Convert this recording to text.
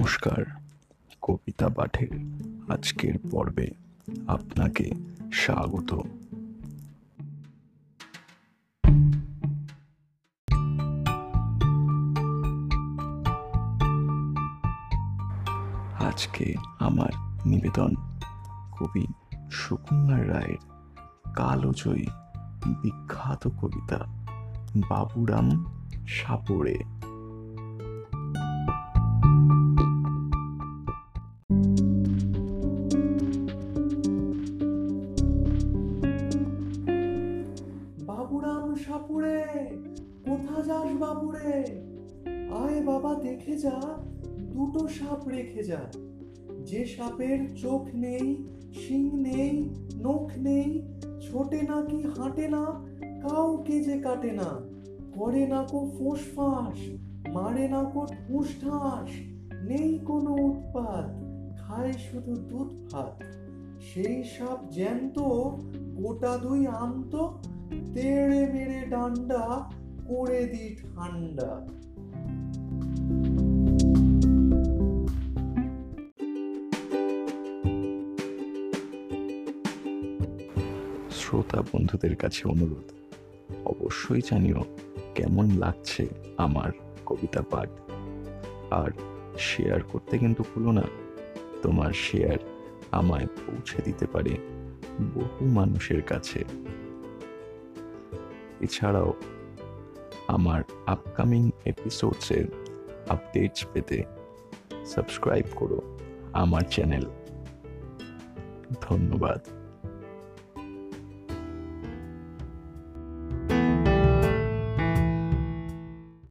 নমস্কার, কবিতা পাঠের আজকের পর্বে আপনাকে স্বাগত। আজকে আমার নিবেদন কবি সুকুমার রায়ের কালোজয়ী বিখ্যাত কবিতা, বাবুরাম সাপুড়ে। সাপুরে কোথা যাস বাবুরে? আয় বাবা, দেখে যা, দুটো সাপ রেখে যা। যে সাপের চোখ নেই, শিং নেই, নখ নেই, ছোটে না কি হাঁটে না, কাউকে যে কাটে না। করে না কো ফোঁস ফাঁস, মারে না কো ঠুস ঠাস নেই কোনো উৎপাত, খায় শুধু দুধ ভাত। সেই সাপ জ্যান্ত, গোটা দুই আন্ত তেড়ে মেরে ডান্ডা করে দি ঠান্ডা। শ্রোতা বন্ধুদের কাছে অনুরোধ, অবশ্যই জানিও কেমন লাগছে আমার কবিতা পাঠ। আর শেয়ার করতে কিন্তু ভুলো না, তোমার শেয়ার আমায় পৌঁছে দিতে পারে বহু মানুষের কাছে। এছাড়াও আমার আপকামিং এপিসোডসের আপডেটস পেতে সাবস্ক্রাইব করো আমার চ্যানেল ধন্যবাদ।